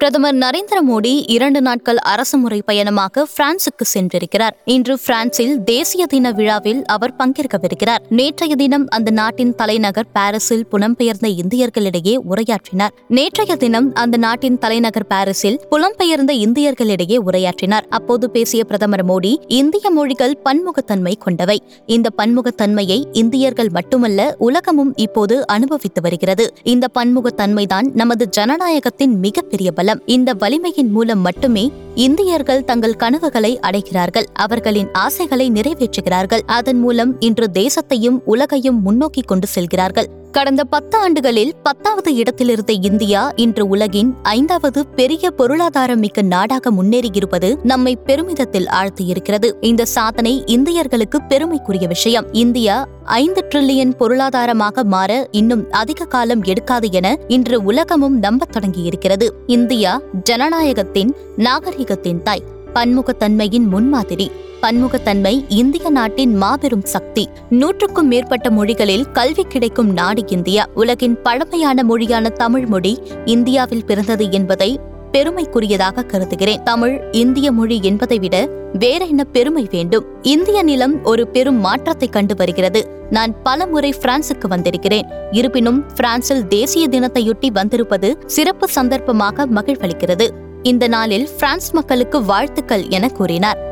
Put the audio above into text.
பிரதமர் நரேந்திர மோடி இரண்டு நாட்கள் அரசுமுறை பயணமாக பிரான்சுக்கு சென்றிருக்கிறார். இன்று பிரான்சில் தேசிய தின விழாவில் அவர் பங்கேற்கவிருக்கிறார். நேற்றைய தினம் அந்த நாட்டின் தலைநகர் பாரிஸில் புலம்பெயர்ந்த இந்தியர்களிடையே உரையாற்றினார். நேற்றைய தினம் அந்த நாட்டின் தலைநகர் பாரிஸில் புலம்பெயர்ந்த இந்தியர்களிடையே உரையாற்றினார். அப்போது பேசிய பிரதமர் மோடி இந்திய மொழிகள் பன்முகத்தன்மை கொண்டவை. இந்த பன்முகத்தன்மையை இந்தியர்கள் மட்டுமல்ல உலகமும் இப்போது அனுபவித்து வருகிறது. இந்த பன்முகத்தன்மைதான் நமது ஜனநாயகத்தின் மிகப்பெரிய பலம் இந்த வலிமையின் மூலம் மட்டுமே இந்தியர்கள் தங்கள் கனவுகளை அடைகிறார்கள். அவர்களின் ஆசைகளை நிறைவேற்றுகிறார்கள். அதன் மூலம் இன்று தேசத்தையும் உலகையும் முன்னோக்கி கொண்டு செல்கிறார்கள். கடந்த பத்து ஆண்டுகளில் பத்தாவது இடத்திலிருந்த இந்தியா இன்று உலகின் ஐந்தாவது பெரிய பொருளாதாரம் மிக்க நாடாக முன்னேறியிருப்பது நம்மை பெருமிதத்தில் ஆழ்த்தியிருக்கிறது. இந்த சாதனை இந்தியர்களுக்கு பெருமைக்குரிய விஷயம். இந்தியா ஐந்து டிரில்லியன் பொருளாதாரமாக மாற இன்னும் அதிக காலம் எடுக்காது என இன்று உலகமும் நம்பத் தொடங்கியிருக்கிறது. இந்தியா ஜனநாயகத்தின் நாகரிகத்தின் தாய். பன்முகத்தன்மையின் முன்மாதிரி. பன்முகத்தன்மை இந்திய நாட்டின் மாபெரும் சக்தி. நூற்றுக்கும் மேற்பட்ட மொழிகளில் கல்வி கிடைக்கும் நாடு இந்தியா. உலகின் பழமையான மொழியான தமிழ் மொழி இந்தியாவில் பிறந்தது என்பதை பெருமைக்குரியதாக கருதுகிறேன். தமிழ் இந்திய மொழி என்பதை விட வேற என்ன பெருமை வேண்டும்? இந்திய நிலம் ஒரு பெரும் மாற்றத்தை கண்டு வருகிறது. நான் பல முறை பிரான்சுக்கு வந்திருக்கிறேன். இருப்பினும் பிரான்சில் தேசிய தினத்தையொட்டி வந்திருப்பது சிறப்பு சந்தர்ப்பமாக மகிழ்வளிக்கிறது. இந்த நாளில் பிரான்ஸ் மக்களுக்கு வாழ்த்துக்கள் என கூறினார்.